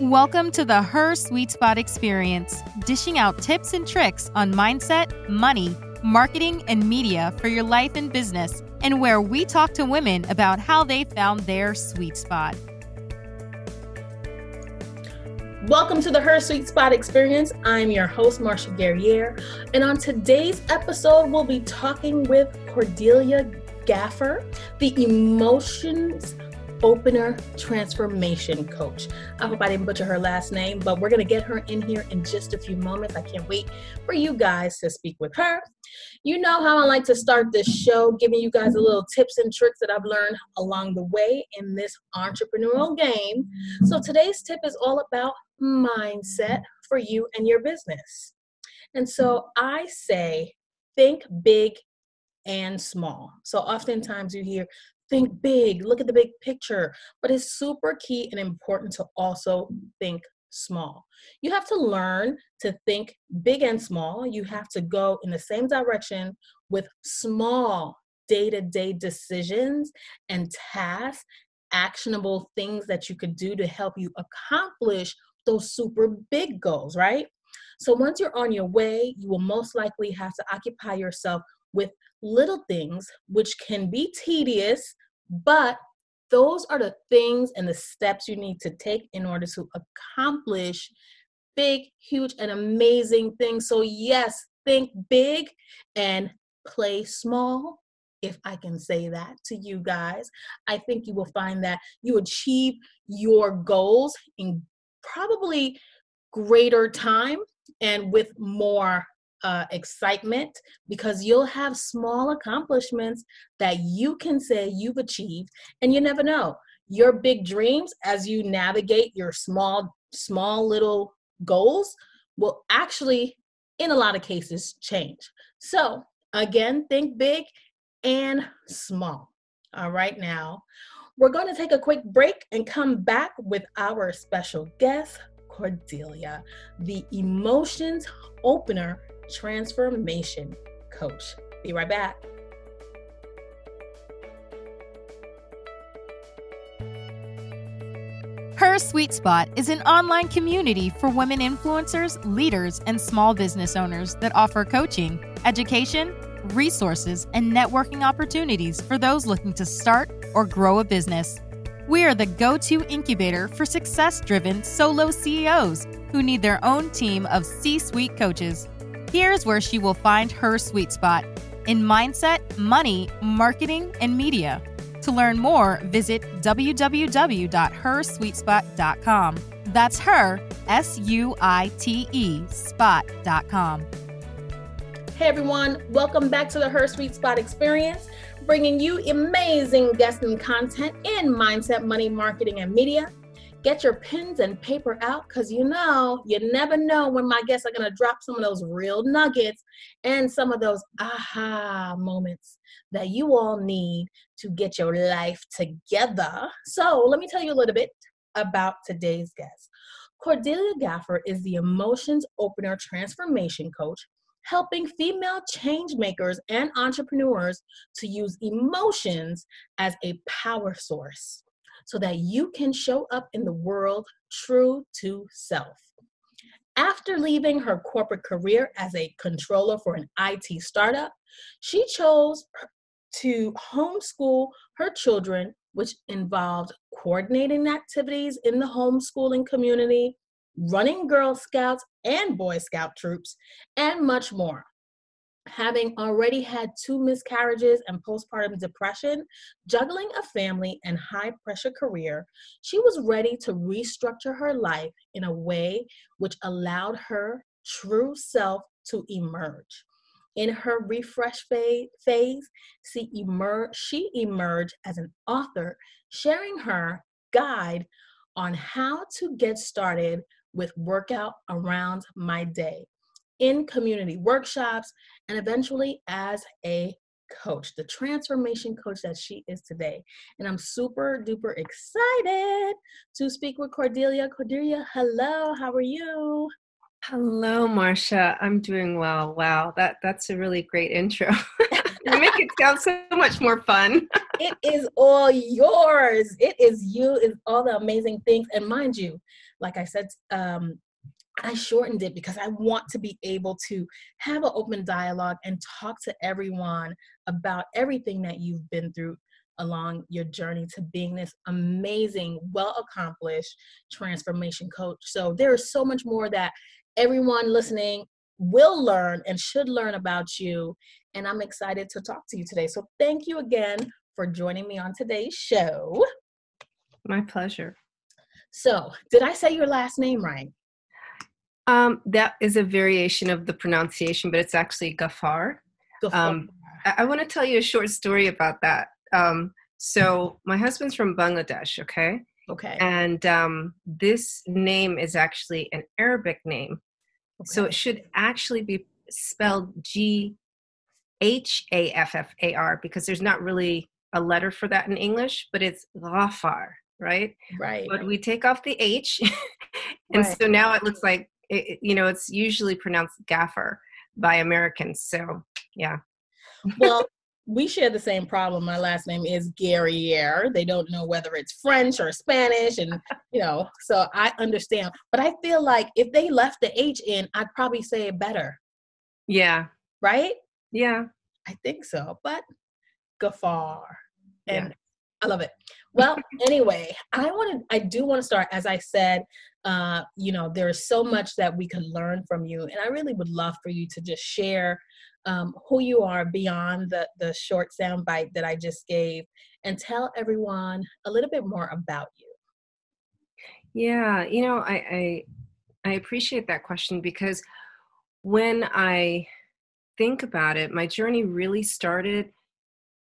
Welcome to the Her Suite Spot Experience, dishing out tips and tricks on mindset, money, marketing, and media for your life and business, and where we talk to women about how they found their sweet spot. Welcome to the Her Suite Spot Experience. I'm your host, Marsha Guerrier, and on today's episode, we'll be talking with Cordelia Gaffer, the emotions opener transformation coach. I hope I didn't butcher her last name, but we're going to get her in here in just a few moments. I can't wait for you guys to speak with her. You know how I like to start this show, giving you guys a little tips and tricks that I've learned along the way in this entrepreneurial game. So today's tip is all about mindset for you and your business. And so I say, think big and small. So oftentimes you hear think big, look at the big picture, but it's super key and important to also think small. You have to learn to think big and small. You have to go in the same direction with small day to day decisions and tasks, actionable things that you could do to help you accomplish those super big goals, right? So once you're on your way, you will most likely have to occupy yourself with little things, which can be tedious, but those are the things and the steps you need to take in order to accomplish big, huge, and amazing things. So, yes, think big and play small. If I can say that to you guys, I think you will find that you achieve your goals in probably greater time and with more uh, excitement because you'll have small accomplishments that you can say you've achieved and you never know. Your big dreams as you navigate your small small little goals will actually in a lot of cases change. So again think big and small. All right now we're going to take a quick break and come back with our special guest cordelia the emotions opener transformation coach. Be right back. Her Suite Spot is an online community for women influencers, leaders, and small business owners that offer coaching, education, resources, and networking opportunities for those looking to start or grow a business. We are the go to incubator for success driven solo CEOs who need their own team of C suite coaches. Here's where she will find her sweet spot in mindset, money, marketing, and media. To learn more, visit www.hersuitespot.com. That's her, S U I T E, spot.com. Hey everyone, welcome back to the Her Suite Spot Experience, bringing you amazing guests and content in mindset, money, marketing, and media get your pens and paper out because you know, you never know when my guests are going to drop some of those real nuggets and some of those aha moments that you all need to get your life together. So, let me tell you a little bit about today's guest. Cordelia Gaffer is the emotions opener transformation coach helping female change makers and entrepreneurs to use emotions as a power source so that you can show up in the world true to self. After leaving her corporate career as a controller for an IT startup, she chose to homeschool her children, which involved coordinating activities in the homeschooling community, running Girl Scouts and Boy Scout troops, and much more having already had two miscarriages and postpartum depression, juggling a family and high pressure career, she was ready to restructure her life in a way which allowed her true self to emerge. In her refresh phase, she, emerged, she emerged as an author, sharing her guide on how to get started with workout around my day in community workshops, and eventually as a coach, the transformation coach that she is today. And I'm super duper excited to speak with Cordelia. Cordelia, hello, how are you? Hello, Marsha. I'm doing well. Wow, that that's a really great intro. you make it sound so much more fun. it is all yours. It is you. It's all the amazing things. And mind you, like I said, um, I shortened it because I want to be able to have an open dialogue and talk to everyone about everything that you've been through along your journey to being this amazing, well accomplished transformation coach. So there is so much more that everyone listening will learn and should learn about you. And I'm excited to talk to you today. So thank you again for joining me on today's show. My pleasure. So, did I say your last name right? Um, that is a variation of the pronunciation, but it's actually Gafar. Um, I, I want to tell you a short story about that. Um, so my husband's from Bangladesh, okay? Okay. And um, this name is actually an Arabic name. Okay. So it should actually be spelled G H A F F A R because there's not really a letter for that in English, but it's Ghafar, right? Right. But we take off the H. and right. so now it looks like, it, you know, it's usually pronounced Gaffer by Americans. So, yeah. well, we share the same problem. My last name is Guerrier. They don't know whether it's French or Spanish, and you know, so I understand. But I feel like if they left the H in, I'd probably say it better. Yeah. Right? Yeah. I think so. But Gafar. And yeah. I love it. Well, anyway, I want to I do want to start as I said, uh, you know, there's so much that we could learn from you. And I really would love for you to just share um, who you are beyond the, the short sound bite that I just gave and tell everyone a little bit more about you. Yeah, you know, I, I, I appreciate that question because when I think about it, my journey really started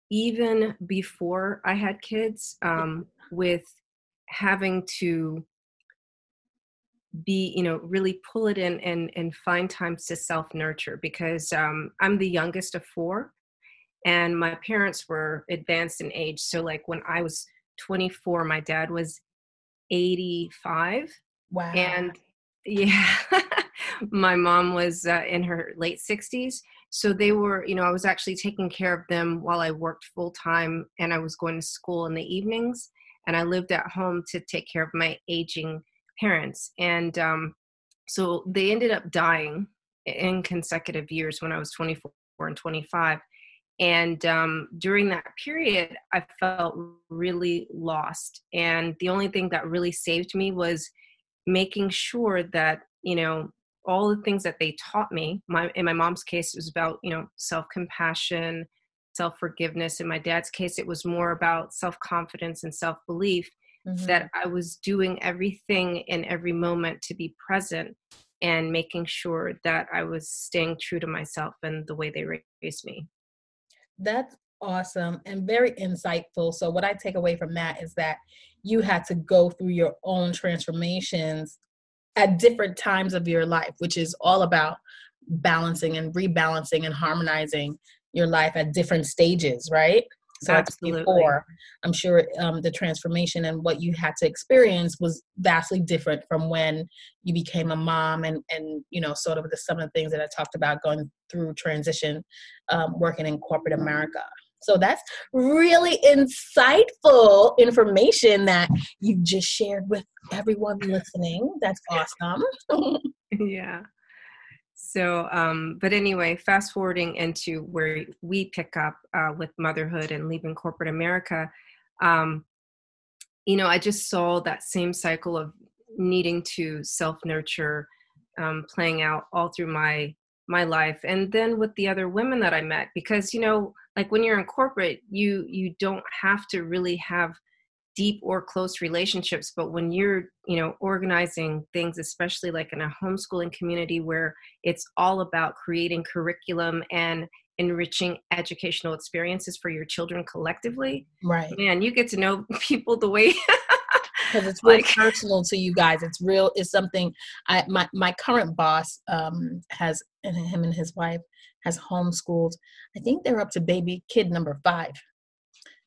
even before I had kids um, with having to be you know really pull it in and and find times to self nurture because um, i'm the youngest of four and my parents were advanced in age. So like when i was 24 my dad was 85 wow. and yeah my mom was uh, in her late 60s so they were you know i was actually taking care of them while i worked full time and i was going to school in the evenings and i lived at home to take care of my aging parents. And um, so they ended up dying in consecutive years when I was 24 and 25. And um, during that period, I felt really lost. And the only thing that really saved me was making sure that, you know, all the things that they taught me, my, in my mom's case, it was about, you know, self compassion, self forgiveness. In my dad's case, it was more about self confidence and self belief mm-hmm. that I was doing everything in every moment to be present and making sure that I was staying true to myself and the way they raised me. That's awesome and very insightful. So, what I take away from that is that you had to go through your own transformations at different times of your life, which is all about balancing and rebalancing and harmonizing your life at different stages, right? So Absolutely. before, I'm sure um, the transformation and what you had to experience was vastly different from when you became a mom and and you know sort of the some of the things that I talked about going through transition, um, working in corporate America. So that's really insightful information that you just shared with everyone listening. That's awesome. yeah. So, um, but anyway, fast forwarding into where we pick up uh, with motherhood and leaving corporate America, um, you know, I just saw that same cycle of needing to self nurture um, playing out all through my my life, and then with the other women that I met, because you know, like when you're in corporate, you you don't have to really have deep or close relationships but when you're you know organizing things especially like in a homeschooling community where it's all about creating curriculum and enriching educational experiences for your children collectively right. man you get to know people the way because it's real like, personal to you guys. It's real it's something i my, my current boss um has and him and his wife has homeschooled i think they're up to baby kid number five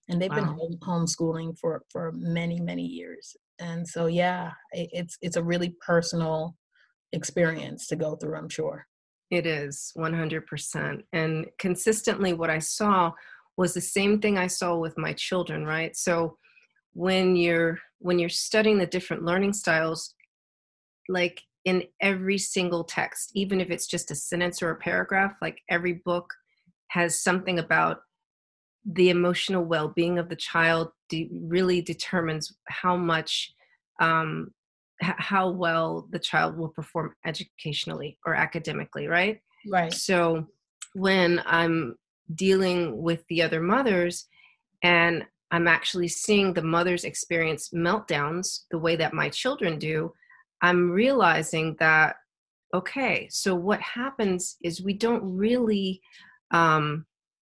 and they've wow. been home, homeschooling for for many many years and so yeah it, it's it's a really personal experience to go through i'm sure It is 100%. And consistently, what I saw was the same thing I saw with my children, right? So when you're when you're studying the different learning styles like in every single text even if it's just a sentence or a paragraph like every book has something about the emotional well-being of the child de- really determines how much um, h- how well the child will perform educationally or academically right? Right. So when i'm dealing with the other mothers and i'm actually seeing the mothers experience meltdowns the way that my children do i'm realizing that okay so what happens is we don't really um,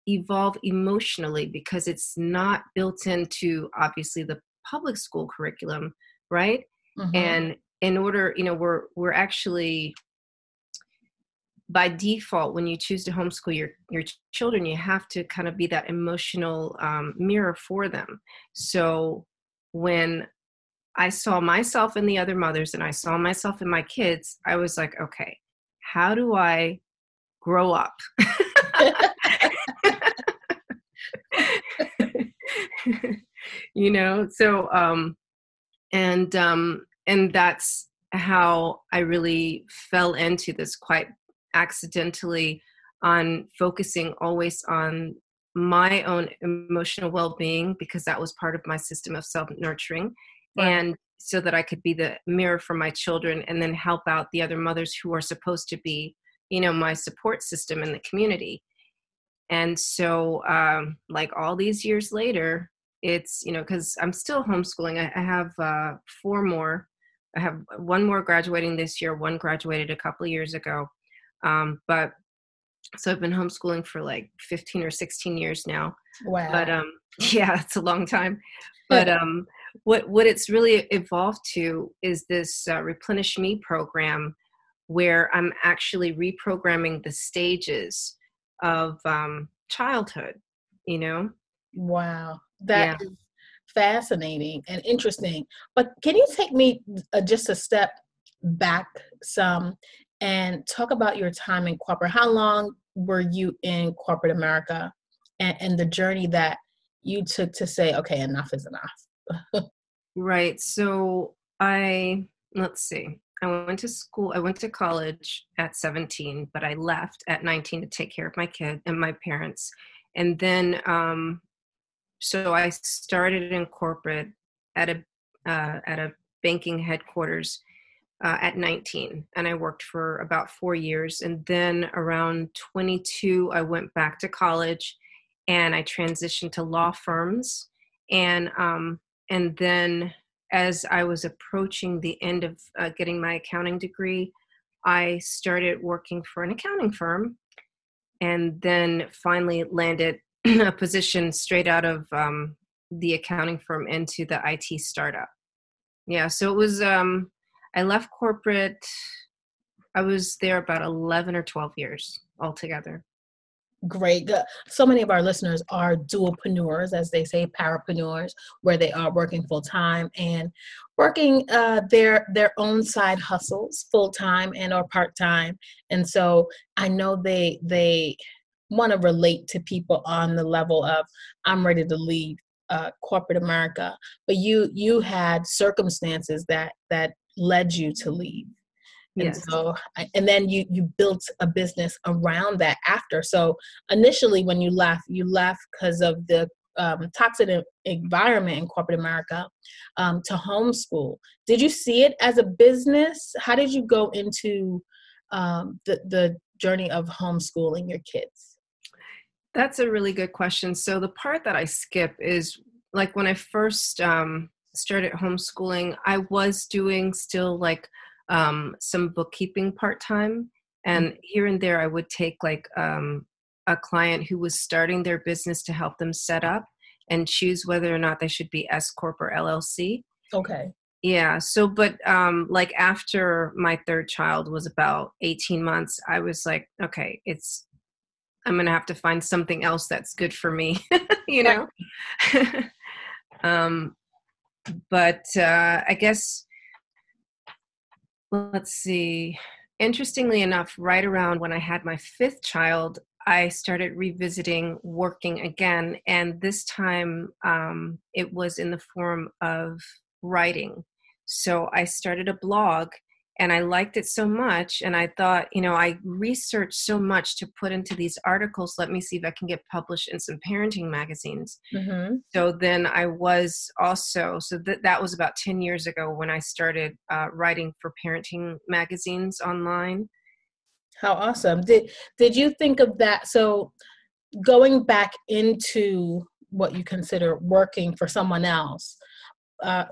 evolve emotionally because it's not built into obviously the public school curriculum right? Mm-hmm. and in order you know we're we're actually by default when you choose to homeschool your your children you have to kind of be that emotional um, mirror for them. So when i saw myself in the other mothers and i saw myself in my kids i was like okay how do i grow up you know so um and um and that's how i really fell into this quite accidentally on focusing always on my own emotional well-being because that was part of my system of self-nurturing right. and so that i could be the mirror for my children and then help out the other mothers who are supposed to be you know my support system in the community and so um, like all these years later it's you know because i'm still homeschooling I, I have uh, four more. I have one more graduating this year one graduated a couple of years ago um, but so i've been homeschooling for like 15 or 16 years now wow. but um yeah it's a long time. But um what what it's really evolved to is this uh, replenish me program where i'm actually reprogramming the stages of um, childhood you know? Wow that yeah. is fascinating and interesting but can you take me uh, just a step back some and talk about your time in corporate how long were you in corporate america and, and the journey that you took to say okay enough is enough right so i let's see I went to school, I went to college at 17, but I left at 19 to take care of my kid and my parents. And then, um, so I started in corporate at a, uh, at a banking headquarters uh, at 19 and I worked for about four years. And then around 22, I went back to college and I transitioned to law firms. And, um, and then as I was approaching the end of uh, getting my accounting degree, I started working for an accounting firm and then finally landed a position straight out of um, the accounting firm into the IT startup. Yeah, so it was, um, I left corporate, I was there about 11 or 12 years altogether great. So many of our listeners are dualpreneurs, as they say, parapreneurs, where they are working full time and working uh, their their own side hustles full time and or part time. And so I know they they want to relate to people on the level of I'm ready to leave uh, corporate America, but you you had circumstances that that led you to leave. And yes. so and then you you built a business around that after. So initially when you left you left because of the um, toxic environment in corporate america um, to homeschool. Did you see it as a business? How did you go into um, the, the journey of homeschooling your kids that's a really good question so the part that i skip is like when i first um, started homeschooling i was doing still like um, some bookkeeping part time. And mm-hmm. here and there, I would take like um, a client who was starting their business to help them set up and choose whether or not they should be S Corp or LLC. Okay. Yeah. So, but um, like after my third child was about 18 months, I was like, okay, it's, I'm going to have to find something else that's good for me, you know? um, but uh, I guess let's see interestingly enough, right around when I had my fifth child, I started revisiting working again. And this time um, it was in the form of writing. So I started a blog and I liked it so much. And I thought, you know, I researched so much to put into these articles. Let me see if I can get published in some parenting magazines. Mm-hmm. So then I was also, so that, that was about 10 years ago when I started uh, writing for parenting magazines online. How awesome. Did, did you think of that? So going back into what you consider working for someone else, uh,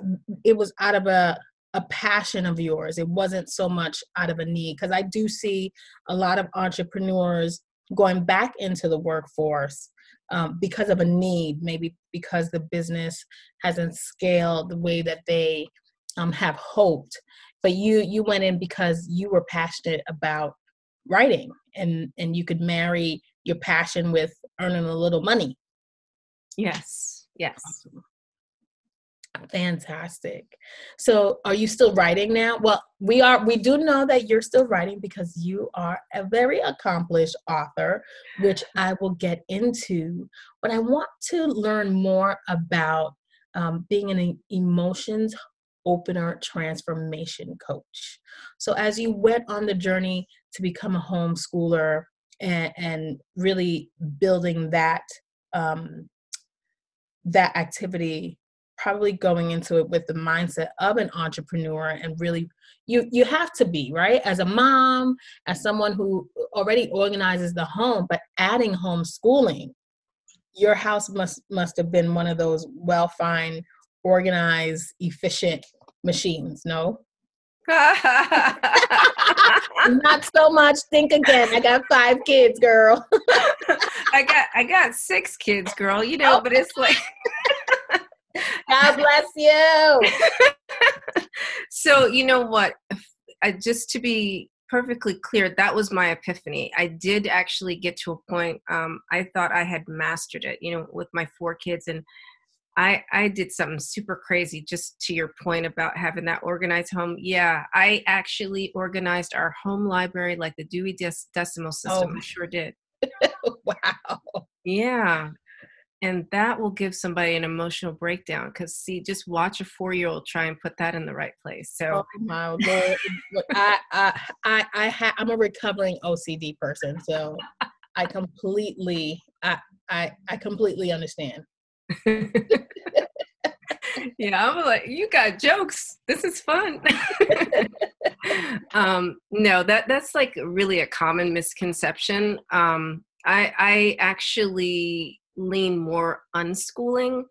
it was out of a a passion of yours. It wasn't so much out of a need because I do see a lot of entrepreneurs going back into the workforce um, because of a need, maybe because the business hasn't scaled the way that they um, have hoped. But you you went in because you were passionate about writing, and and you could marry your passion with earning a little money. Yes. Yes. Awesome. Fantastic. So, are you still writing now? Well, we are. We do know that you're still writing because you are a very accomplished author, which I will get into. But I want to learn more about um, being an emotions opener transformation coach. So, as you went on the journey to become a homeschooler and, and really building that um, that activity probably going into it with the mindset of an entrepreneur and really you you have to be right? As a mom as someone who already organizes the home but adding homeschooling your house must must have been one of those well fine organized efficient machines no? Not so much. Think again. I got five kids girl. I got i got six kids girl you know oh. but it's like God bless you. so, you know what? I, just to be perfectly clear, that was my epiphany. I did actually get to a point, um, I thought I had mastered it, you know, with my four kids. And I, I did something super crazy just to your point about having that organized home. Yeah, I actually organized our home library like the Dewey Decimal System. Oh. I sure did. wow. Yeah and that will give somebody an emotional breakdown because see just watch a four-year-old try and put that in the right place so oh my lord i i i, I ha- i'm a recovering ocd person so i completely i i, I completely understand. Yeah i'm like you got jokes. This is fun. Um no that that's like really a common misconception. Um i i actually lean more unschooling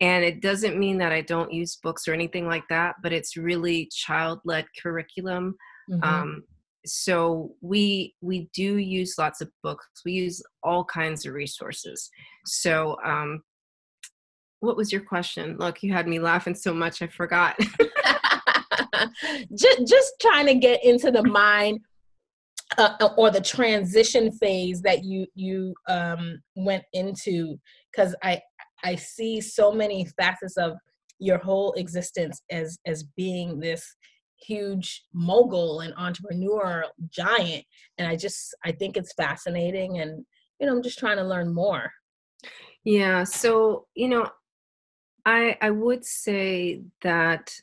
and it doesn't mean that i don't use books or anything like that but it's really child-led curriculum. Mm-hmm. um, so we we do use lots of books. We use all kinds of resources. So um, what was your question? Look you had me laughing so much i forgot. Just just trying to get into the mind uh, uh, or the transition phase that you you um, went into because i i see so many facets of your whole existence as as being this huge mogul and entrepreneur giant. And i just i think it's fascinating and you know i'm just trying to learn more. Yeah so you know i i would say that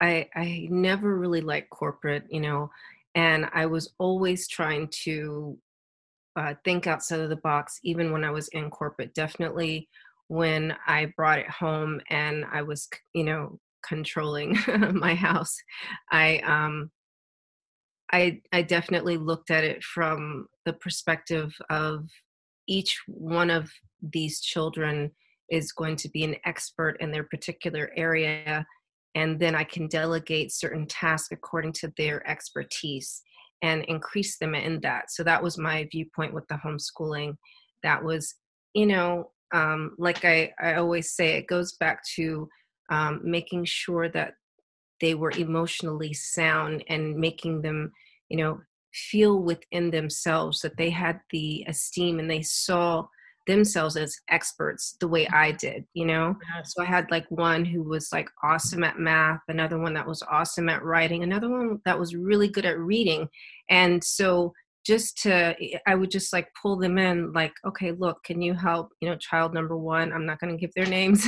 i i never really liked corporate you know and I was always trying to uh, think outside of the box, even when I was in corporate. Definitely when I brought it home and I was, you know, controlling my house, I um, I I definitely looked at it from the perspective of each one of these children is going to be an expert in their particular area and then I can delegate certain tasks according to their expertise and increase them in that. So that was my viewpoint with the homeschooling. That was, you know, um, like I, I always say, it goes back to um, making sure that they were emotionally sound and making them, you know, feel within themselves that they had the esteem and they saw themselves as experts the way I did, you know? So I had like one who was like awesome at math, another one that was awesome at writing, another one that was really good at reading. And so just to i would just like pull them in like okay look can you help you know child number one i'm not going to give their names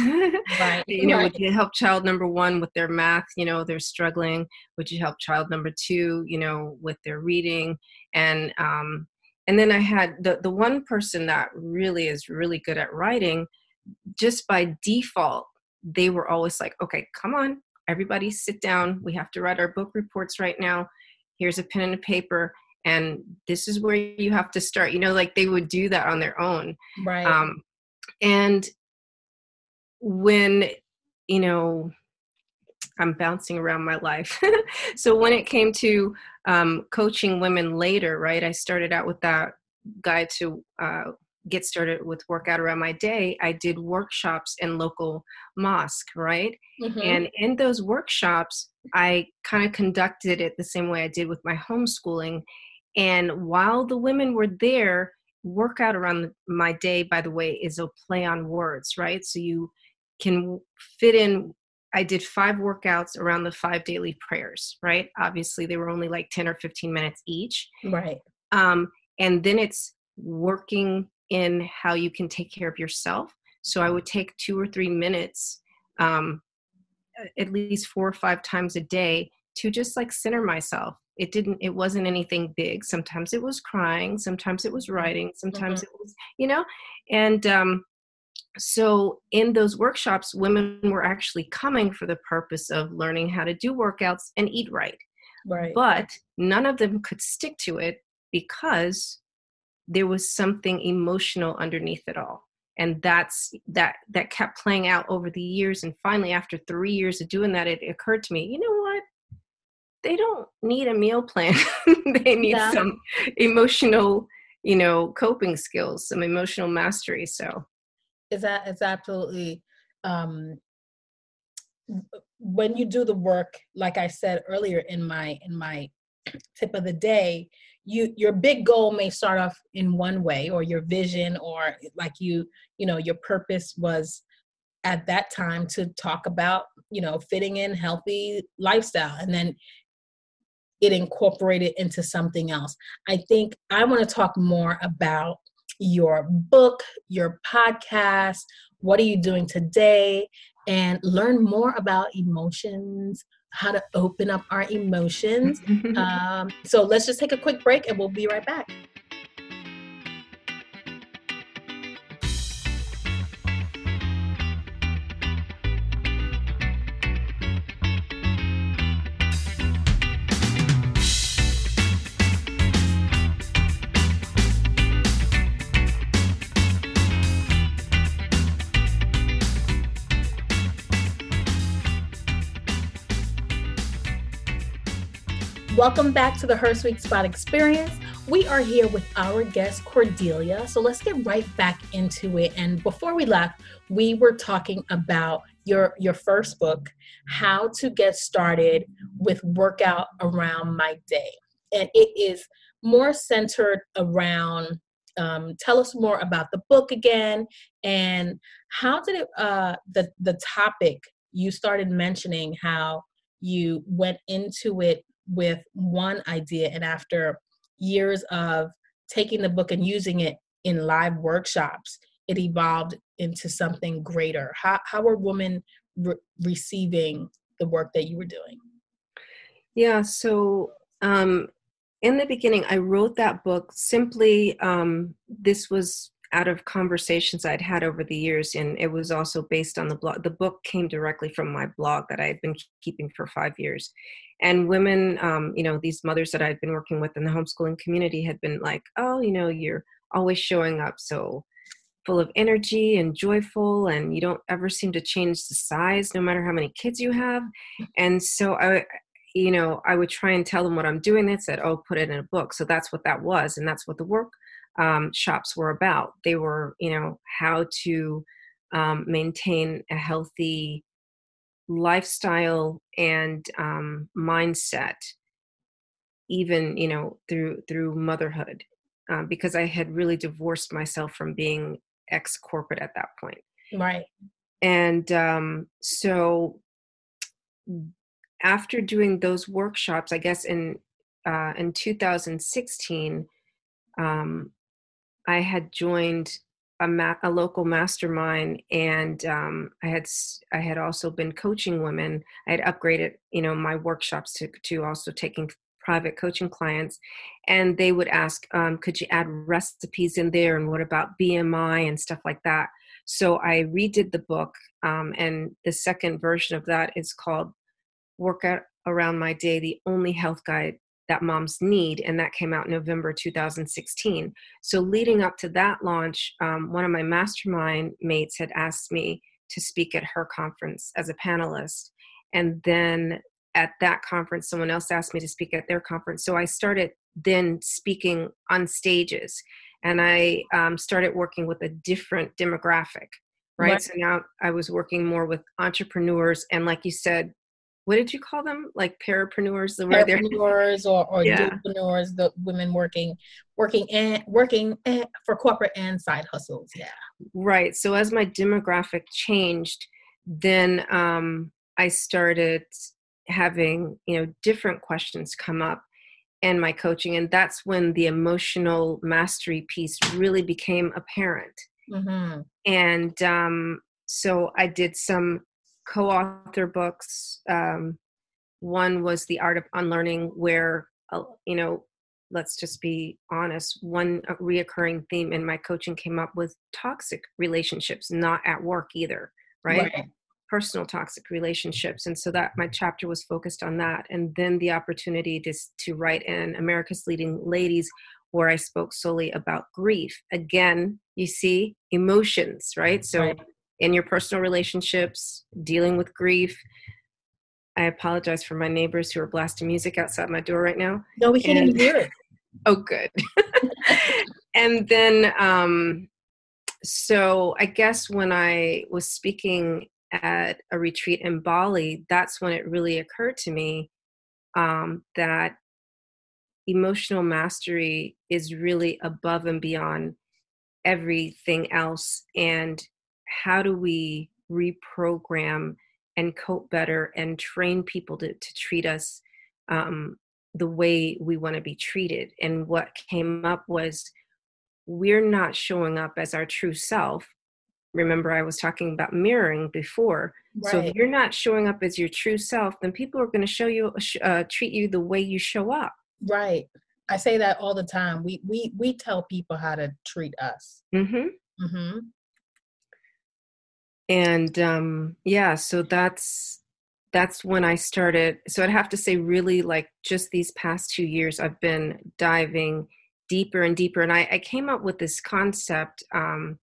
right you know right. would you help child number one with their math you know they're struggling would you help child number two you know with their reading and um and then i had the the one person that really is really good at writing just by default they were always like okay come on everybody sit down. We have to write our book reports right now. Here's a pen and a paper and this is where you have to start. You know like they would do that on their own. Right. Um and when you know i'm bouncing around my life. So when it came to um, coaching women later right i started out with that guide to uh, get started with workout around my day i did workshops in local mosque right mm-hmm. and in those workshops i kind of conducted it the same way i did with my homeschooling and while the women were there, workout around my day, by the way, is a play on words, right? So you can fit in. I did five workouts around the five daily prayers, right? Obviously, they were only like 10 or 15 minutes each. Right. Um, and then it's working in how you can take care of yourself. So I would take two or three minutes, um, at least four or five times a day, to just like center myself it didn't it wasn't anything big sometimes it was crying sometimes it was writing sometimes mm-hmm. it was you know and um so in those workshops women were actually coming for the purpose of learning how to do workouts and eat right right but none of them could stick to it because there was something emotional underneath it all and that's that that kept playing out over the years and finally after 3 years of doing that it occurred to me you know what they don't need a meal plan. they need yeah. some emotional, you know, coping skills, some emotional mastery. So is that is absolutely um when you do the work, like I said earlier in my in my tip of the day, you your big goal may start off in one way or your vision or like you, you know, your purpose was at that time to talk about you know fitting in healthy lifestyle and then it incorporated into something else. I think I want to talk more about your book, your podcast, what are you doing today, and learn more about emotions, how to open up our emotions. um, so let's just take a quick break and we'll be right back. Welcome back to the Her Suite Spot Experience. We are here with our guest, Cordelia. So let's get right back into it. And before we left, we were talking about your your first book, How to Get Started with Workout Around My Day. And it is more centered around um, tell us more about the book again and how did it uh, the the topic you started mentioning how you went into it with one idea and after years of taking the book and using it in live workshops it evolved into something greater. How, how were women re- receiving the work that you were doing? Yeah so um, in the beginning i wrote that book simply um, this was out of conversations I'd had over the years, and it was also based on the blog. The book came directly from my blog that I had been keeping for five years. And women, um, you know, these mothers that I'd been working with in the homeschooling community had been like, oh, you know, you're always showing up so full of energy and joyful, and you don't ever seem to change the size no matter how many kids you have. And so I, you know, I would try and tell them what I'm doing. They said, oh, put it in a book. So that's what that was. And that's what the work um, shops were about. They were, you know, how to um, maintain a healthy lifestyle and um, mindset, even you know through through motherhood, uh, because I had really divorced myself from being ex corporate at that point. Right. And um, so after doing those workshops, I guess in uh, in 2016, um, I had joined a, ma- a local mastermind, and um, I had I had also been coaching women. I had upgraded, you know, my workshops to to also taking private coaching clients, and they would ask, um, "Could you add recipes in there? And what about BMI and stuff like that?" So I redid the book, um, and the second version of that is called "Workout Around My Day: The Only Health Guide that moms need and that came out november 2016 so leading up to that launch um, one of my mastermind mates had asked me to speak at her conference as a panelist. And then at that conference someone else asked me to speak at their conference. So i started then speaking on stages and i um, started working with a different demographic right? right. So now i was working more with entrepreneurs and like you said what did you call them? Like parapreneurs, the parapreneurs or, or yeah. entrepreneurs, the women working, working and working and, for corporate and side hustles. Yeah. Right. So as my demographic changed, then um, I started having you know different questions come up in my coaching, and that's when the emotional mastery piece really became apparent. Mm-hmm. And um, so I did some co-author books. Um, one was The Art of Unlearning, where uh, you know, let's just be honest. One reoccurring theme in my coaching came up with toxic relationships, not at work either, right? right. Personal toxic relationships, and so that my chapter was focused on that. And then the opportunity to to write in America's Leading Ladies, where I spoke solely about grief. Again, you see emotions, right? So. Right in your personal relationships, dealing with grief. I apologize for my neighbors who are blasting music outside my door right now. No, we can't and, even hear it. Oh, good. and then, um, so I guess when I was speaking at a retreat in Bali, that's when it really occurred to me um, that emotional mastery is really above and beyond everything else. And how do we reprogram and cope better and train people to, to treat us um, the way we want to be treated. And what came up was we're not showing up as our true self. Remember, I was talking about mirroring before. Right. So if you're not showing up as your true self, then people are going to show you, uh, treat you the way you show up. Right. I say that all the time. We we we tell people how to treat us. Mm-hmm. Mm-hmm and um yeah so that's that's when i started so i'd have to say really like just these past two years i've been diving deeper and deeper and i, I came up with this concept um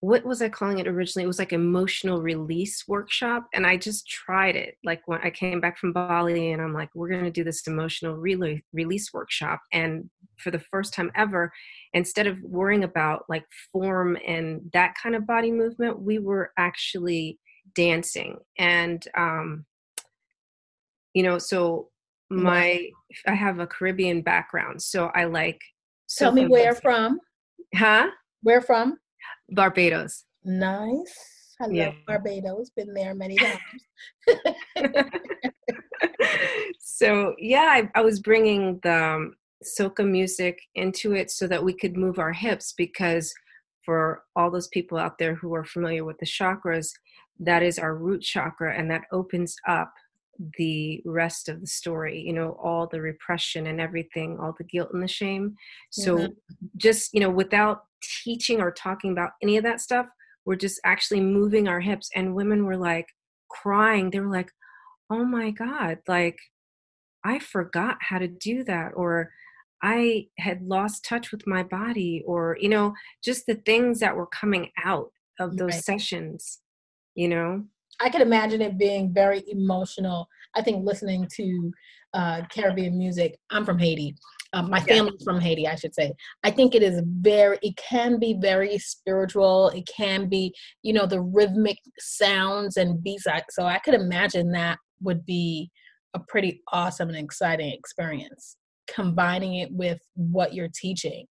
what was I calling it originally? It was like emotional release workshop. And I just tried it. Like when I came back from Bali and I'm like, we're going to do this emotional re- release workshop. And for the first time ever, instead of worrying about like form and that kind of body movement, we were actually dancing. And, um, you know, so my, I have a Caribbean background. So I like. Tell me where from. Huh? Where from? Barbados. Nice. I yeah. love Barbados. Been there many times. so yeah, I, I, was bringing the um, soca music into it so that we could move our hips because for all those people out there who are familiar with the chakras, that is our root chakra, and that opens up the rest of the story you know all the repression and everything all the guilt and the shame so mm-hmm. just you know without teaching or talking about any of that stuff we're just actually moving our hips and women were like crying they were like oh my god like i forgot how to do that or i had lost touch with my body or you know just the things that were coming out of those right. sessions you know I could imagine it being very emotional. I think listening to uh, Caribbean music. I'm from Haiti. Um, my family's from Haiti, I should say. I think it is very. It can be very spiritual. It can be, you know, the rhythmic sounds and beats. So I could imagine that would be a pretty awesome and exciting experience. Combining it with what you're teaching.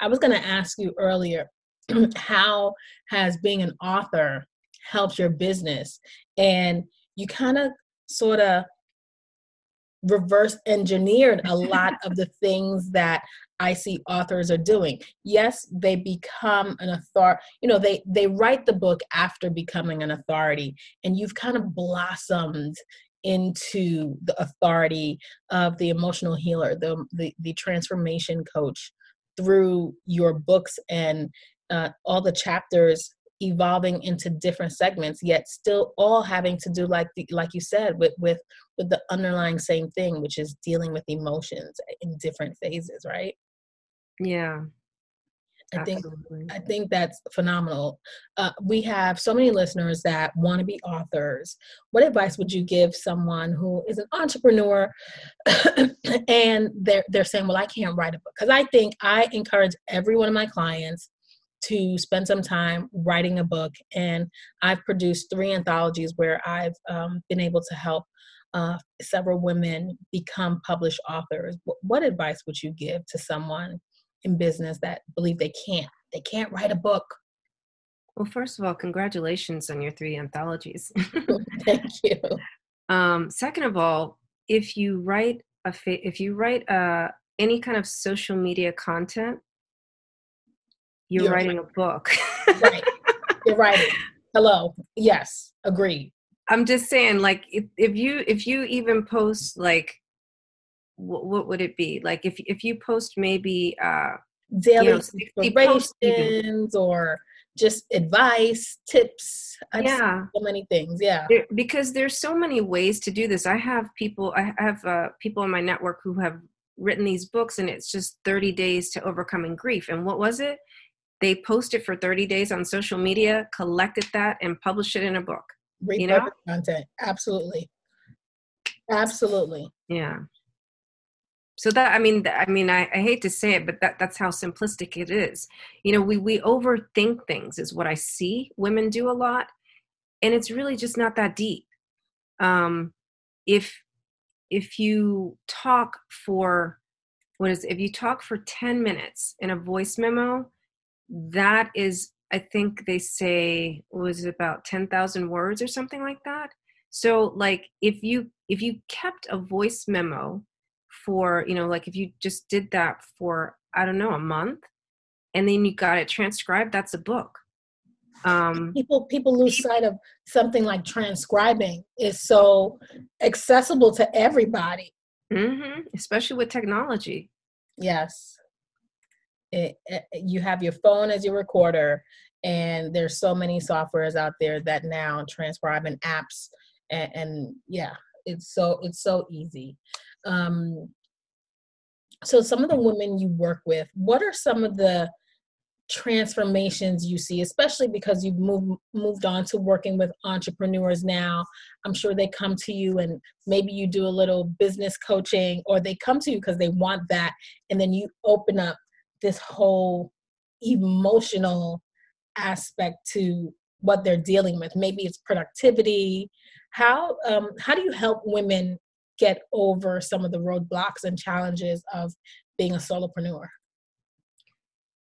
I was going to ask you earlier how has being an author helped your business and you kind of sort of reverse engineered a lot of the things that I see authors are doing. Yes, they become an authority, you know, they they write the book after becoming an authority and you've kind of blossomed into the authority of the emotional healer, the the, the transformation coach through your books and uh, all the chapters evolving into different segments yet still all having to do like the, like you said with with with the underlying same thing which is dealing with emotions in different phases right yeah I think I think that's phenomenal. Uh, we have so many listeners that want to be authors. What advice would you give someone who is an entrepreneur and they're they're saying, "Well, I can't write a book"? Because I think I encourage every one of my clients to spend some time writing a book, and I've produced three anthologies where I've um, been able to help uh, several women become published authors. What, what advice would you give to someone? in business that believe they can't. They can't write a book. Well, first of all, congratulations on your three anthologies. Thank you. Um, second of all, if you write a fa- if you write uh, any kind of social media content, you're, writing a book. right. You're writing. Hello. Yes. Agreed. I'm just saying, like, if, if you if you even post like what, what would it be like if if you post maybe uh daily you know, or just advice tips I've yeah so many things yeah there, because there's so many ways to do this i have people i have uh, people in my network who have written these books and it's just 30 days to overcoming grief and what was it they post it for 30 days on social media collected that and published it in a book Repurpose you know? content. Absolutely. Absolutely. Yeah. So that i mean i mean I, I, hate to say it but that that's how simplistic it is. You know we we overthink things is what i see women do a lot and it's really just not that deep. Um if if you talk for what is if you talk for 10 minutes in a voice memo that is i think they say was about 10,000 words or something like that? So like if you if you kept a voice memo for you know like if you just did that for i don't know a month and then you got it transcribed that's a book. Um people people lose sight of something like transcribing is so accessible to everybody. Mm-hmm, especially with technology. Yes it, it, you have your phone as your recorder and there's so many softwares out there that now transcribe and apps and, and yeah it's so it's so easy. Um so some of the women you work with what are some of the transformations you see especially because you've moved moved on to working with entrepreneurs now? I'm sure they come to you and maybe you do a little business coaching or they come to you because they want that and then you open up this whole emotional aspect to what they're dealing with maybe it's productivity how um, how do you help women get over some of the roadblocks and challenges of being a solopreneur?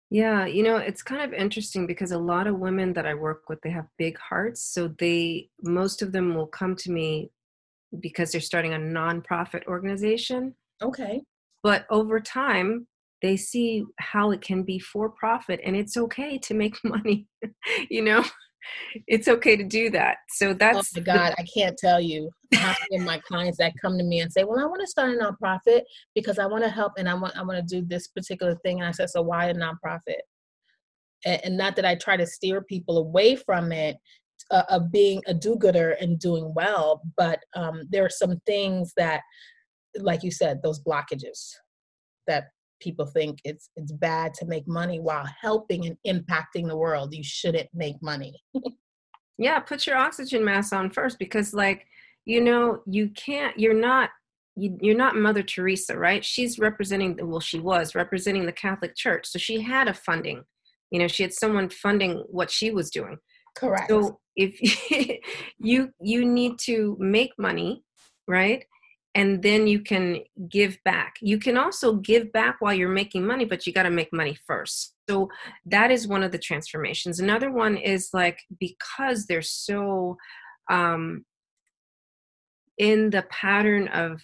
Yeah, you know, it's kind of interesting because a lot of women that I work with, they have big hearts. So they, most of them will come to me because they're starting a nonprofit organization. Okay. But over time, they see how it can be for profit and it's okay to make money, you know? it's okay to do that. So oh that's oh my God, I can't tell you how many of my clients that come to me and say, Well, I want to start a nonprofit because I want to help and I want I want to do this particular thing. And I said, So why a nonprofit? And, and not that I try to steer people away from it uh, of being a do-gooder and doing well, but um, there are some things that, like you said, those blockages that people think it's it's bad to make money while helping and impacting the world. You shouldn't make money. Yeah put your oxygen mask on first because like you know you can't you're not you, you're not mother teresa right? She's representing well she was representing the catholic church so she had a funding you know she had someone funding what she was doing. Correct. So if you you need to make money right and then you can give back. You can also give back while you're making money, but you got to make money first. So that is one of the transformations. Another one is like because they're so um, in the pattern of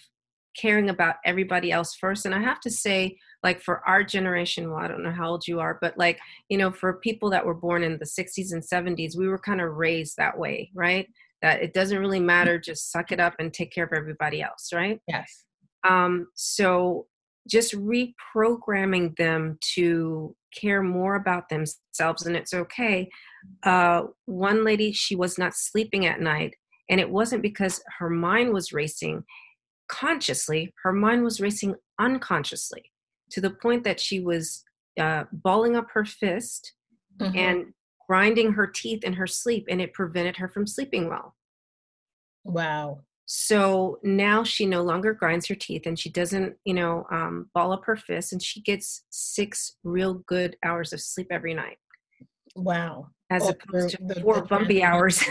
caring about everybody else first. And I have to say, like for our generation, well, I don't know how old you are, but like, you know, for people that were born in the 60s and 70s, we were kind of raised that way, right? That it doesn't really matter just suck it up and take care of everybody else right? Yes. Um so just reprogramming them to care more about themselves and it's okay. Uh one lady she was not sleeping at night and it wasn't because her mind was racing consciously her mind was racing unconsciously to the point that she was uh, balling up her fist mm-hmm. and grinding her teeth in her sleep and it prevented her from sleeping well. Wow. So now she no longer grinds her teeth and she doesn't, you know, um, ball up her fists and she gets six real good hours of sleep every night. Wow. As oh, opposed the, to four the, bumpy hours.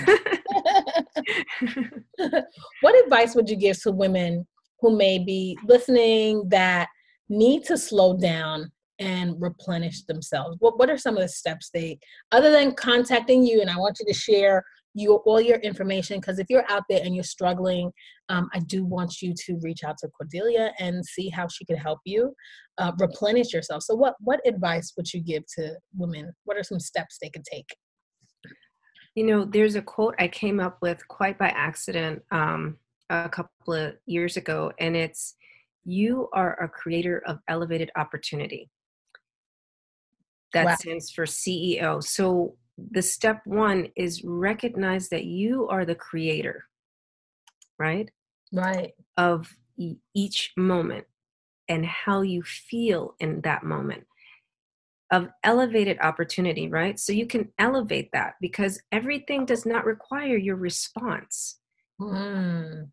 what advice would you give to women who may be listening that need to slow down and replenish themselves? What what are some of the steps they other than contacting you and I want you to share you all your information because if you're out there and you're struggling, um, I do want you to reach out to Cordelia and see how she can help you uh, replenish yourself. So what what advice would you give to women? What are some steps they could take? You know, there's a quote I came up with quite by accident um, a couple of years ago, and it's you are a creator of elevated opportunity that wow. stands for CEO. So the step one is recognize that you are the creator, right? Right. Of e- each moment and how you feel in that moment of elevated opportunity, right? So you can elevate that because everything does not require your response. Mm.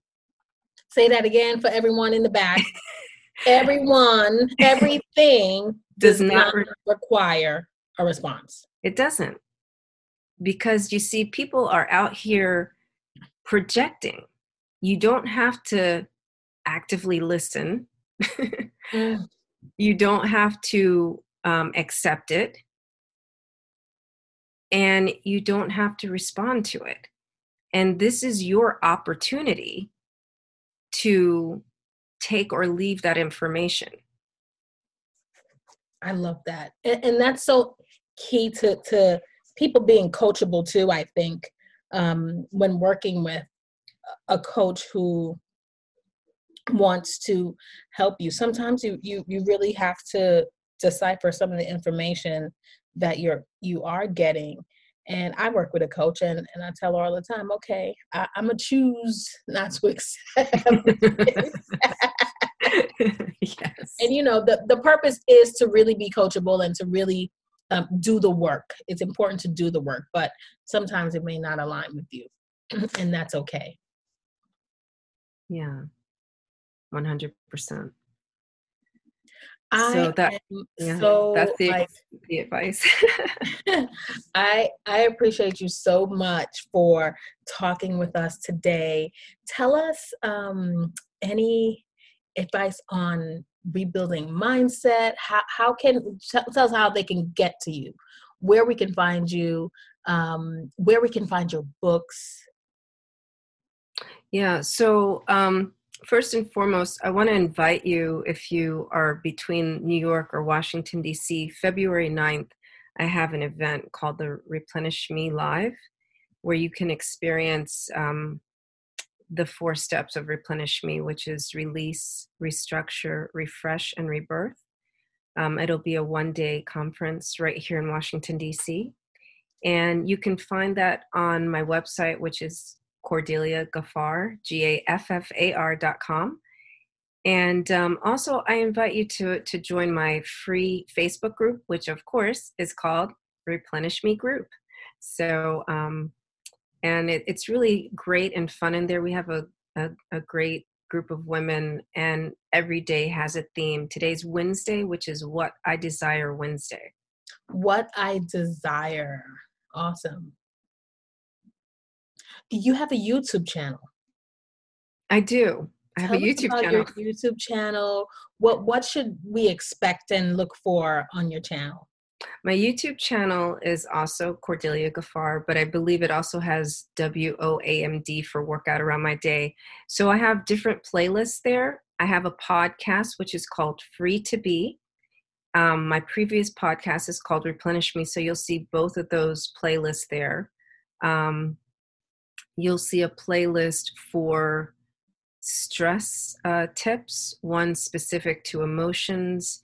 Say that again for everyone in the back. everyone, everything does, not require a response. It doesn't. Because you see, people are out here projecting. You don't have to actively listen. mm. You don't have to um, accept it. And you don't have to respond to it. And this is your opportunity to take or leave that information. I love that. And, and that's so key to, to people being coachable too, I think, um, when working with a coach who wants to help you. Sometimes you, you, you really have to decipher some of the information that you're you are getting and I work with a coach, and, and I tell her all the time, okay, I, am to choose not to accept. yes. And, you know, the, the purpose is to really be coachable and to really um, do the work. It's important to do the work, but sometimes it may not align with you, and that's okay. Yeah, 100%. I so that yeah, so that's the, like, the advice. I I appreciate you so much for talking with us today. Tell us um, any advice on rebuilding mindset. How how can tell us how they can get to you, where we can find you, um, where we can find your books. Yeah. So um, first and foremost, I want to invite you if you are between New York or Washington, D.C., February 9th, I have an event called the Replenish Me Live, where you can experience um, the four steps of Replenish Me, which is release, restructure, refresh, and rebirth. Um, it'll be a one day conference right here in Washington, D.C. And you can find that on my website, which is Cordelia Gaffar, G A F F A R dot com. And um, also, I invite you to, to join my free Facebook group, which of course is called Replenish Me Group. So, um, and it, it's really great and fun in there. We have a, a, a great group of women, and every day has a theme. Today's Wednesday, which is What I Desire Wednesday. What I Desire. Awesome you have a YouTube channel. I do. I have Tell a YouTube channel. YouTube channel. What what should we expect and look for on your channel? My YouTube channel is also Cordelia Gaffar, but I believe it also has W O A M D for Workout Around My Day. So I have different playlists there. I have a podcast which is called Free to Be. Um, my previous podcast is called Replenish Me, so you'll see both of those playlists there. Um, you'll see a playlist for stress uh, tips, one specific to emotions,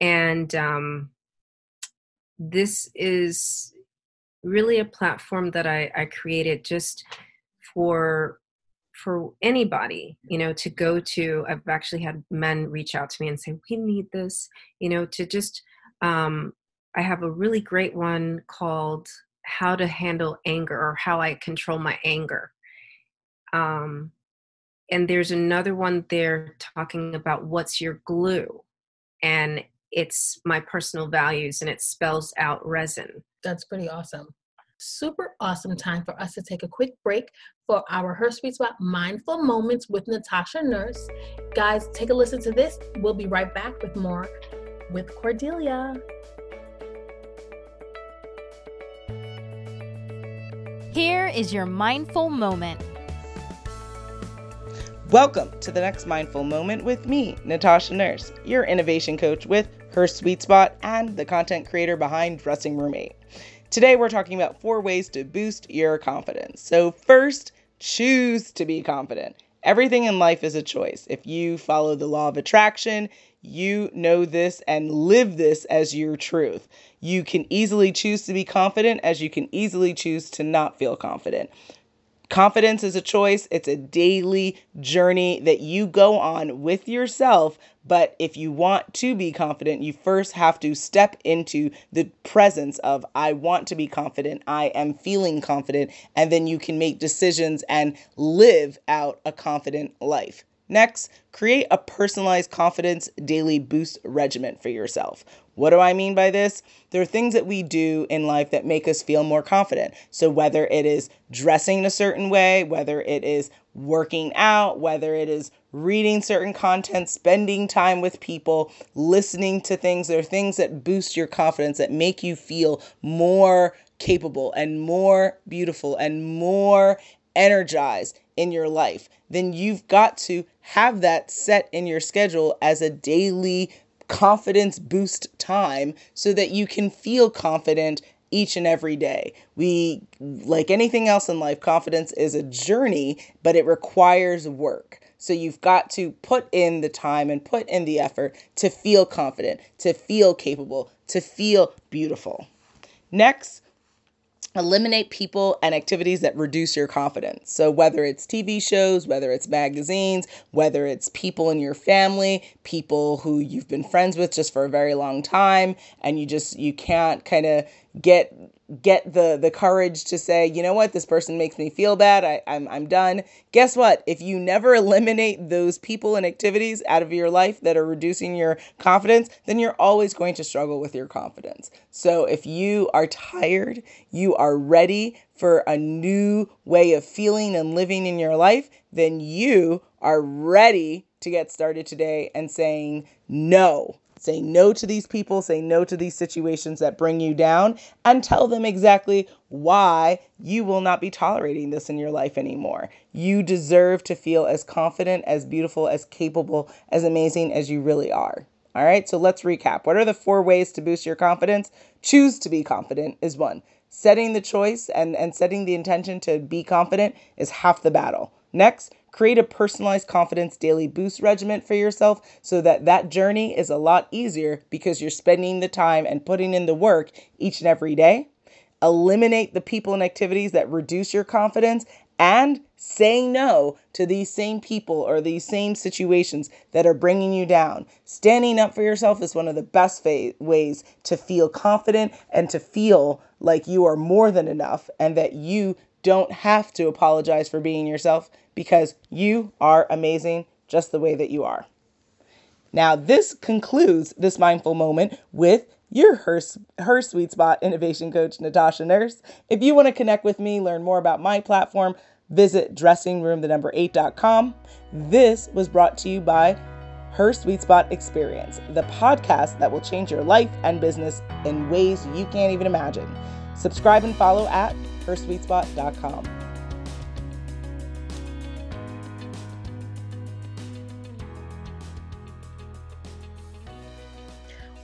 and um, this is really a platform that I, I created just for for anybody you know to go to. I've actually had men reach out to me and say we need this you know to just um, i have a really great one called how to handle anger or how i control my anger. Um, and there's another one there talking about what's your glue. And it's my personal values and it spells out resin. That's pretty awesome. Super awesome time for us to take a quick break for our Her Suite Spot Mindful Moments with Natasha Nurse. Guys, take a listen to this. We'll be right back with more with Cordelia. Here is your mindful moment. Welcome to the next mindful moment with me, Natasha Nurse, your innovation coach with her suite spot, and the content creator behind Dressing Room 8. Today, we're talking about four ways to boost your confidence. So, first, choose to be confident. Everything in life is a choice. If you follow the law of attraction, you know this and live this as your truth. You can easily choose to be confident as you can easily choose to not feel confident. Confidence is a choice, it's a daily journey that you go on with yourself. But if you want to be confident, you first have to step into the presence of, I want to be confident, I am feeling confident, and then you can make decisions and live out a confident life. Next, create a personalized confidence daily boost regimen for yourself. What do I mean by this? There are things that we do in life that make us feel more confident. So, whether it is dressing a certain way, whether it is working out, whether it is reading certain content, spending time with people, listening to things, there are things that boost your confidence that make you feel more capable and more beautiful and more energized in your life, then you've got to have that set in your schedule as a daily confidence boost time so that you can feel confident each and every day. We, like anything else in life, confidence is a journey, but it requires work. So you've got to put in the time and put in the effort to feel confident, to feel capable, to feel beautiful. Next, eliminate people and activities that reduce your confidence. So, whether it's TV shows, whether it's magazines, whether it's people in your family, people who you've been friends with just for a very long time, and you just you can't kind of get get the the courage to say, you know what, this person makes me feel bad. I, I'm I'm done. Guess what? If you never eliminate those people and activities out of your life that are reducing your confidence, then you're always going to struggle with your confidence. So if you are tired, you are ready for a new way of feeling and living in your life, then you are ready to get started today and saying no Say no to these people, say no to these situations that bring you down, and tell them exactly why you will not be tolerating this in your life anymore. You deserve to feel as confident, as beautiful, as capable, as amazing as you really are. All right, so let's recap. What are the four ways to boost your confidence? Choose to be confident is one. Setting the choice and, and setting the intention to be confident is half the battle. Next, Create a personalized confidence daily boost regimen for yourself so that that journey is a lot easier because you're spending the time and putting in the work each and every day. Eliminate the people and activities that reduce your confidence and say no to these same people or these same situations that are bringing you down. Standing up for yourself is one of the best fa- ways to feel confident and to feel like you are more than enough and that you don't have to apologize for being yourself because you are amazing just the way that you are. Now, this concludes this mindful moment with your her, her suite spot innovation coach, Natasha Nurse. If you want to connect with me, learn more about my platform, Visit dressingroom the number 8.com. This was brought to you by Her Suite Spot Experience, the podcast that will change your life and business in ways you can't even imagine. Subscribe and follow at hersuitespot.com.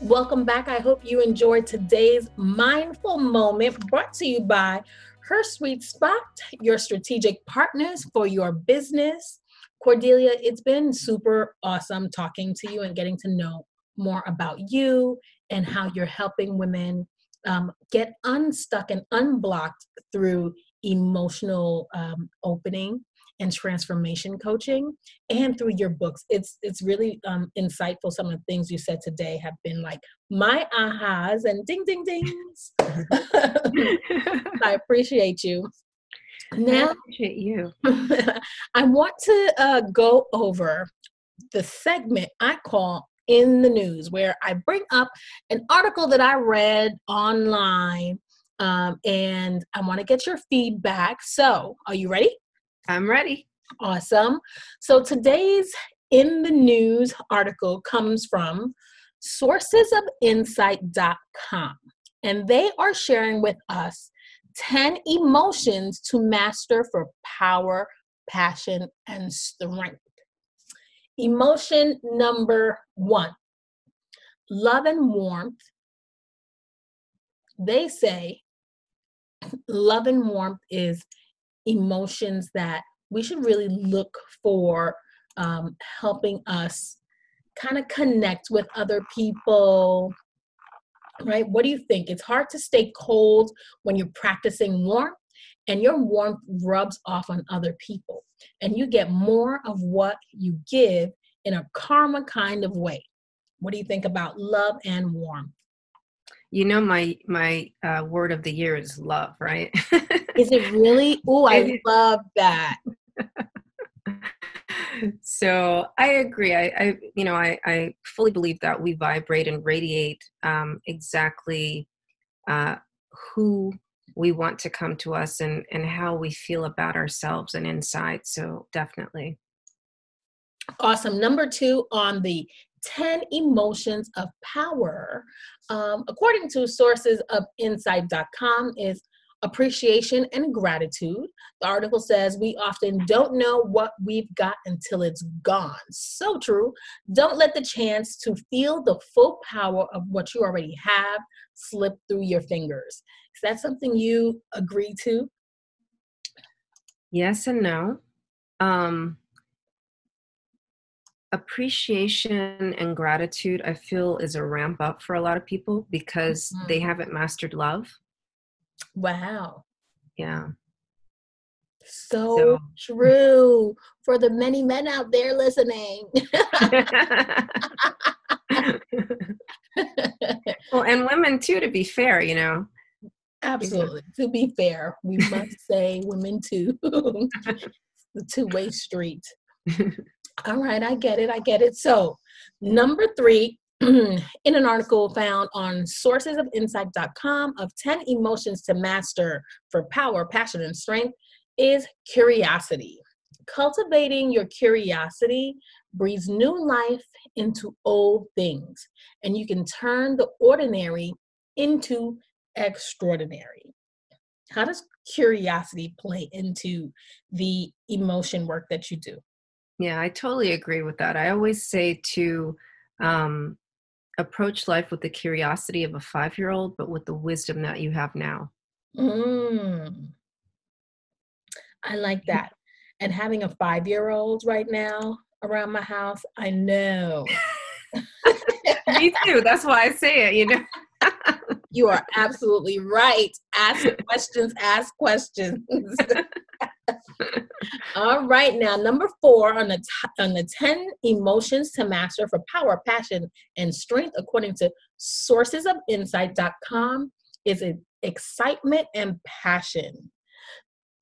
Welcome back. I hope you enjoyed today's mindful moment brought to you by Her Suite Spot, your strategic partners for your business. Cordelia, it's been super awesome talking to you and getting to know more about you and how you're helping women um, get unstuck and unblocked through emotional um, opening and transformation coaching and through your books. It's it's really um, insightful. Some of the things you said today have been like my ahas and ding ding dings. I appreciate you. Now I appreciate you. I want to uh, go over the segment i call in the news where i bring up an article that i read online um, and i want to get your feedback. So are you ready I'm ready. Awesome. So today's in the news article comes from sourcesofinsight.com, and they are sharing with us 10 emotions to master for power, passion, and strength. Emotion number one love and warmth. They say love and warmth is emotions that we should really look for um, helping us kind of connect with other people right? What do you think? It's hard to stay cold when you're practicing warmth and your warmth rubs off on other people and you get more of what you give in a karma kind of way. What do you think about love and warmth you know my my uh, word of the year is love right? Is it really? Oh i love that. So i agree. I, I you know I, I fully believe that we vibrate and radiate um, exactly uh, who we want to come to us and and how we feel about ourselves and inside so definitely. Awesome. Number two on the 10 emotions of power, um, according to sources of insight.com, is appreciation and gratitude. The article says we often don't know what we've got until it's gone. So true. Don't let the chance to feel the full power of what you already have slip through your fingers. Is that something you agree to? Yes and no. Um, appreciation and gratitude i feel is a ramp up for a lot of people because mm-hmm. they haven't mastered love. Wow. Yeah. So, so. true for the many men out there listening. Well and women too to be fair you know? Absolutely. To be fair we must say women too. The two-way street all right, I get it. I get it. So, number three, in an article found on sourcesofinsight.com of 10 emotions to master for power, passion, and strength is curiosity. Cultivating your curiosity breathes new life into old things, and you can turn the ordinary into extraordinary. How does curiosity play into the emotion work that you do? Yeah, I totally agree with that. I always say to um, approach life with the curiosity of a five year old, but with the wisdom that you have now. Mm. I like that. And having a five year old right now around my house, I know. Me too. That's why I say it, you know. you are absolutely right. Ask questions, ask questions. All right, now number four on the t- on the ten emotions to master for power, passion, and strength, according to sourcesofinsight.com, is excitement and passion.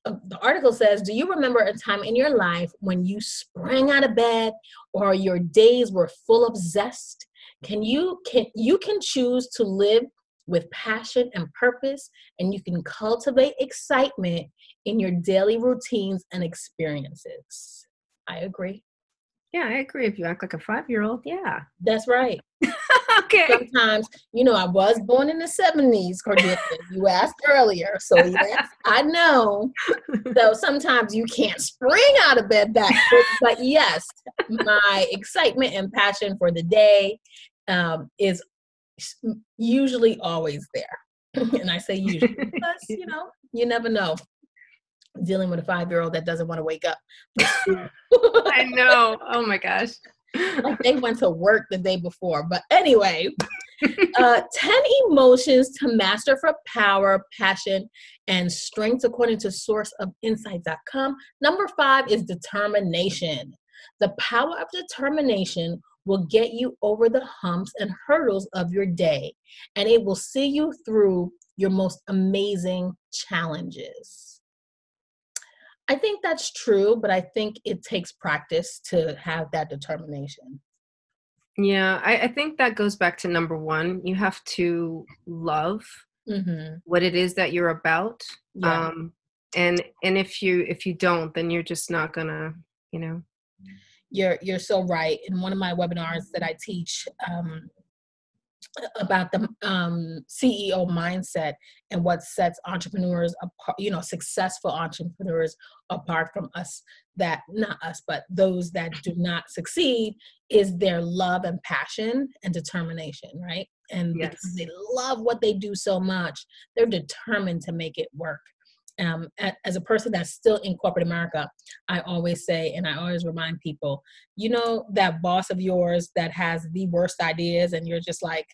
Uh, the article says, "Do you remember a time in your life when you sprang out of bed, or your days were full of zest? Can you can you can choose to live with passion and purpose, and you can cultivate excitement in your daily routines and experiences. I agree. Yeah, I agree. If you act like a five year old, yeah. That's right. okay. Sometimes, you know, I was born in the 70s, Cordelia. you asked earlier. So, yes, I know. So sometimes you can't spring out of bed back. But yes, my excitement and passion for the day um, is usually always there. and I say usually because, you know, you never know dealing with a five year old that doesn't want to wake up. I know. Oh my gosh. like they went to work the day before. But anyway, uh, 10 emotions to master for power, passion, and strength, according to source of sourceofinsight.com. Number five is determination. The power of determination will get you over the humps and hurdles of your day, and it will see you through your most amazing challenges. I think that's true, but I think it takes practice to have that determination. Yeah, I, I think that goes back to number one. You have to love mm-hmm. what it is that you're about. Yeah. Um, and and if you if you don't, then you're just not gonna, you know. You're you're so right. In one of my webinars that I teach, um, about the um, CEO mindset and what sets entrepreneurs apart, you know, successful entrepreneurs apart from us that, not us, but those that do not succeed is their love and passion and determination, right? And yes. because they love what they do so much, they're determined to make it work. Um, as a person that's still in corporate America, I always say, and I always remind people, you know, that boss of yours that has the worst ideas, and you're just like,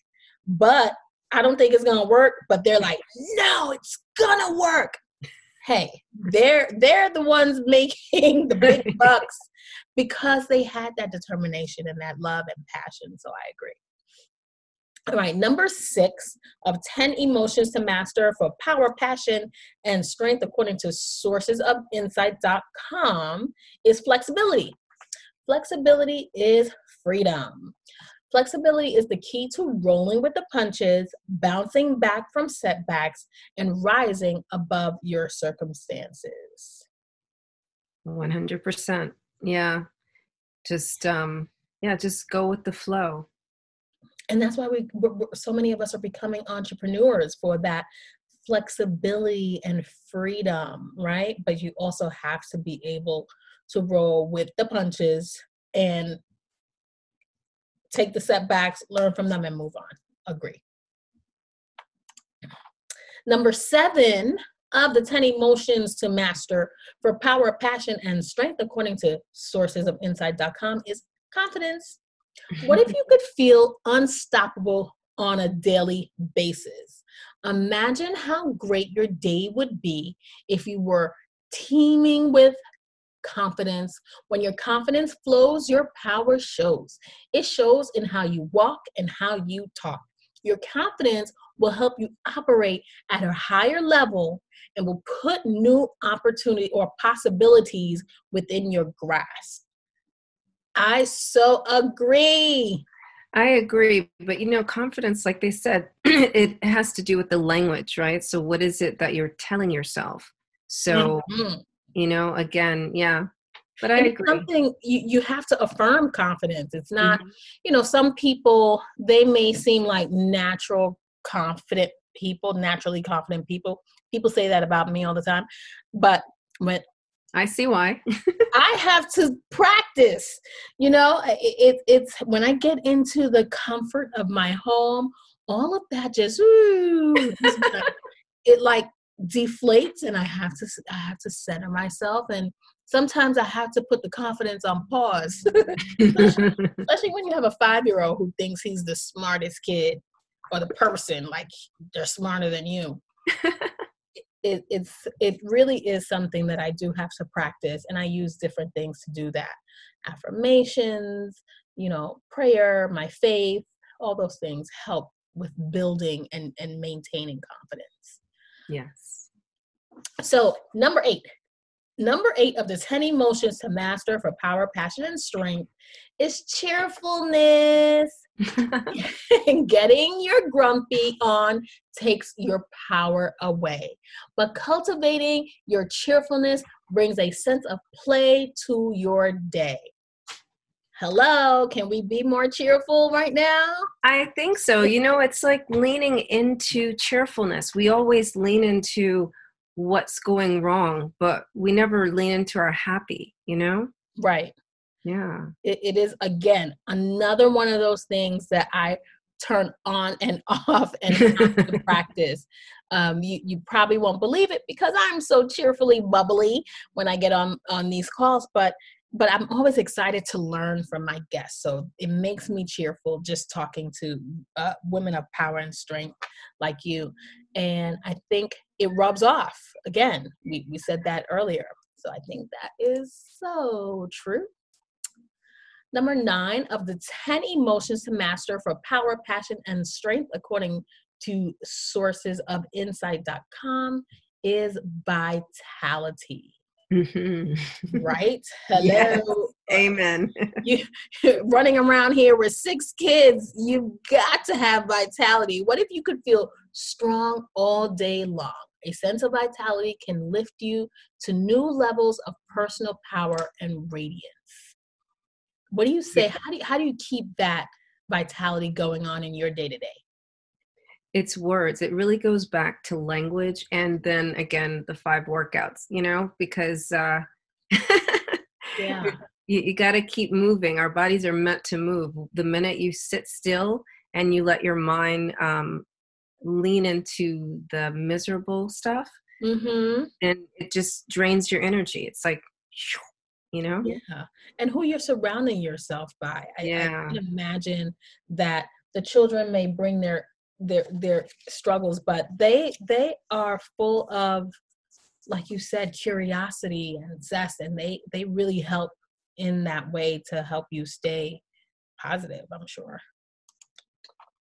but I don't think it's gonna work. But they're like, no, it's gonna work. Hey, they're they're the ones making the big bucks because they had that determination and that love and passion. So I agree. Right, number six of 10 emotions to master for power, passion, and strength, according to sources of insight.com, is flexibility. Flexibility is freedom. Flexibility is the key to rolling with the punches, bouncing back from setbacks, and rising above your circumstances. 100%. Yeah. Just, um, yeah, just go with the flow. And that's why we, so many of us are becoming entrepreneurs for that flexibility and freedom, right? But you also have to be able to roll with the punches and take the setbacks, learn from them, and move on. Agree. Number seven of the 10 emotions to master for power, passion, and strength, according to sources of insight.com, is confidence. What if you could feel unstoppable on a daily basis? Imagine how great your day would be if you were teeming with confidence. When your confidence flows, your power shows. It shows in how you walk and how you talk. Your confidence will help you operate at a higher level and will put new opportunity or possibilities within your grasp. I so agree. I agree. But you know, confidence, like they said, it has to do with the language, right? So, what is it that you're telling yourself? So, mm-hmm you know again yeah but i and agree something you, you have to affirm confidence it's not mm-hmm. you know some people they may seem like natural confident people naturally confident people people say that about me all the time but when I see why. I have to practice. You know, it, it, it's when I get into the comfort of my home, all of that just ooh, it like deflates and I have to I have to center myself and sometimes I have to put the confidence on pause. especially, especially when you have a 5-year-old who thinks he's the smartest kid or the person like they're smarter than you. It, it's it really is something that I do have to practice and I use different things to do that. Affirmations, you know, prayer, my faith, all those things help with building and, and maintaining confidence. Yes. So, number eight. Number eight of the 10 emotions to master for power, passion, and strength is cheerfulness. and getting your grumpy on takes your power away. But cultivating your cheerfulness brings a sense of play to your day. Hello, can we be more cheerful right now? I think so. You know, it's like leaning into cheerfulness. We always lean into what's going wrong, but we never lean into our happy, you know? Right. Yeah. It, it is, again, another one of those things that I turn on and off and have to practice. Um, you, you probably won't believe it because I'm so cheerfully bubbly when I get on on these calls, but but I'm always excited to learn from my guests. So it makes me cheerful just talking to uh, women of power and strength like you. And I think it rubs off. Again, we, we said that earlier. So I think that is so true. Number nine of the 10 emotions to master for power, passion, and strength, according to sources of insight.com, is vitality. Mm-hmm. Right? Hello. Yes. Amen. you running around here with six kids, you've got to have vitality. What if you could feel strong all day long? A sense of vitality can lift you to new levels of personal power and radiance. What do you say? How do you, how do you keep that vitality going on in your day to day? It's words. It really goes back to language and then again the five workouts, you know, because uh Yeah. you, you got to keep moving. Our bodies are meant to move. The minute you sit still and you let your mind um, lean into the miserable stuff, Mm-hmm. and it just drains your energy. It's like, you know? Yeah. And who you're surrounding yourself by. I, Yeah. I can imagine that the children may bring their their their struggles, but they they are full of like you said, curiosity and zest, and they they really help in that way to help you stay positive, I'm sure.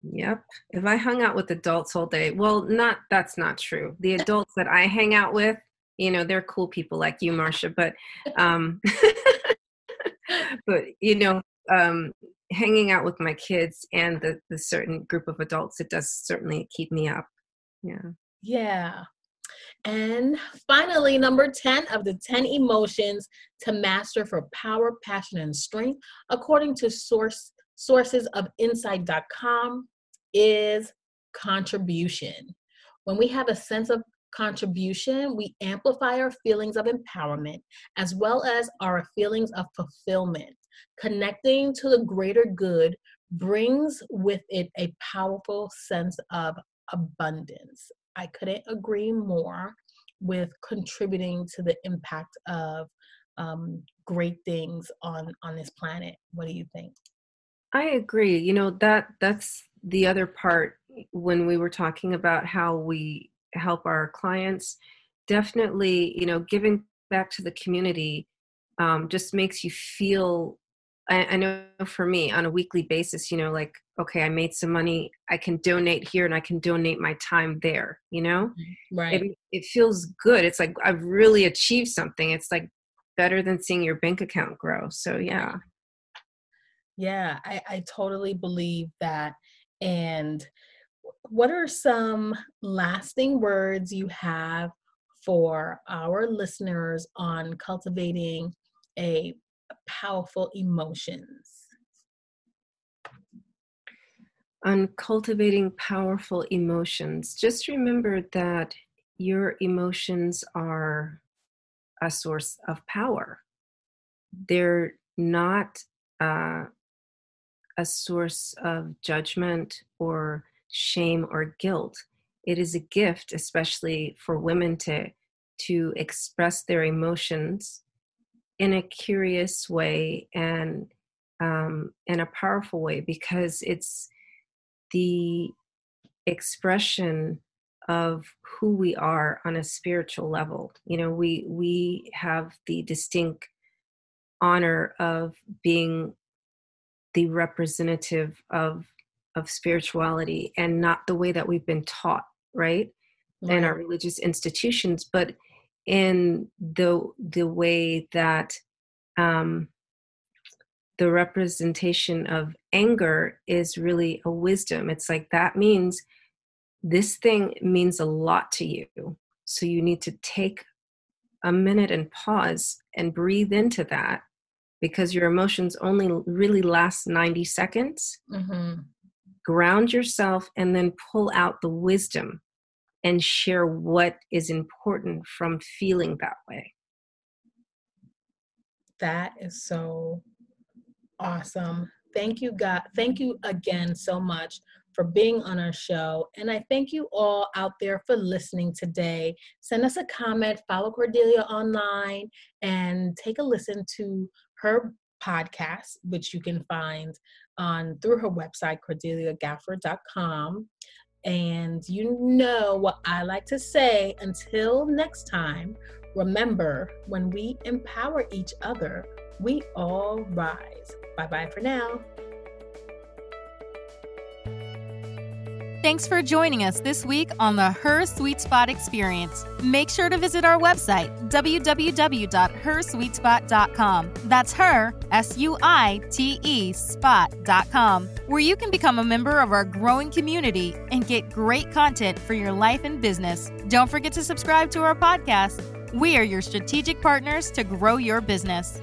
Yep. If I hung out with adults all day, well, not that's not true. The adults that I hang out with, you know, they're cool people like you, Marsha, but um but you know, um hanging out with my kids and the the certain group of adults, it does certainly keep me up. Yeah. Yeah. And finally, number 10 of the 10 emotions to master for power, passion, and strength, according to source sources of insight.com, is contribution. When we have a sense of contribution, we amplify our feelings of empowerment as well as our feelings of fulfillment. Connecting to the greater good brings with it a powerful sense of abundance. I couldn't agree more with contributing to the impact of um, great things on on this planet. What do you think? I agree. You know, that that's the other part when we were talking about how we help our clients. Definitely, you know, giving back to the community um, just makes you feel I, I know for me on a weekly basis, you know, like, okay, I made some money, I can donate here and I can donate my time there, you know? Right. It, it feels good. It's like I've really achieved something. It's like better than seeing your bank account grow. So, yeah. Yeah, I, I totally believe that. And what are some lasting words you have for our listeners on cultivating a powerful emotions? On cultivating powerful emotions, just remember that your emotions are a source of power. They're not uh, a source of judgment or shame or guilt. It is a gift, especially for women to to express their emotions in a curious way and um, in a powerful way because it's the expression of who we are on a spiritual level. You know, we we have the distinct honor of being the representative of of spirituality and not the way that we've been taught, right? right. In our religious institutions, but in the the way that um, the representation of anger is really a wisdom. It's like that means this thing means a lot to you. So you need to take a minute and pause and breathe into that because your emotions only really last 90 seconds. Mm-hmm. Ground yourself and then pull out the wisdom and share what is important from feeling that way. That is so awesome. Thank you, God. Thank you again so much for being on our show. And I thank you all out there for listening today. Send us a comment, follow Cordelia online, and take a listen to her podcast, which you can find on through her website, cordeliagaffer.com. And you know what I like to say until next time, remember when we empower each other, we all rise. Bye bye for now. Thanks for joining us this week on the Her Suite Spot Experience. Make sure to visit our website, www.hersuitespot.com. That's her, S U I T E, spot.com, where you can become a member of our growing community and get great content for your life and business. Don't forget to subscribe to our podcast. We are your strategic partners to grow your business.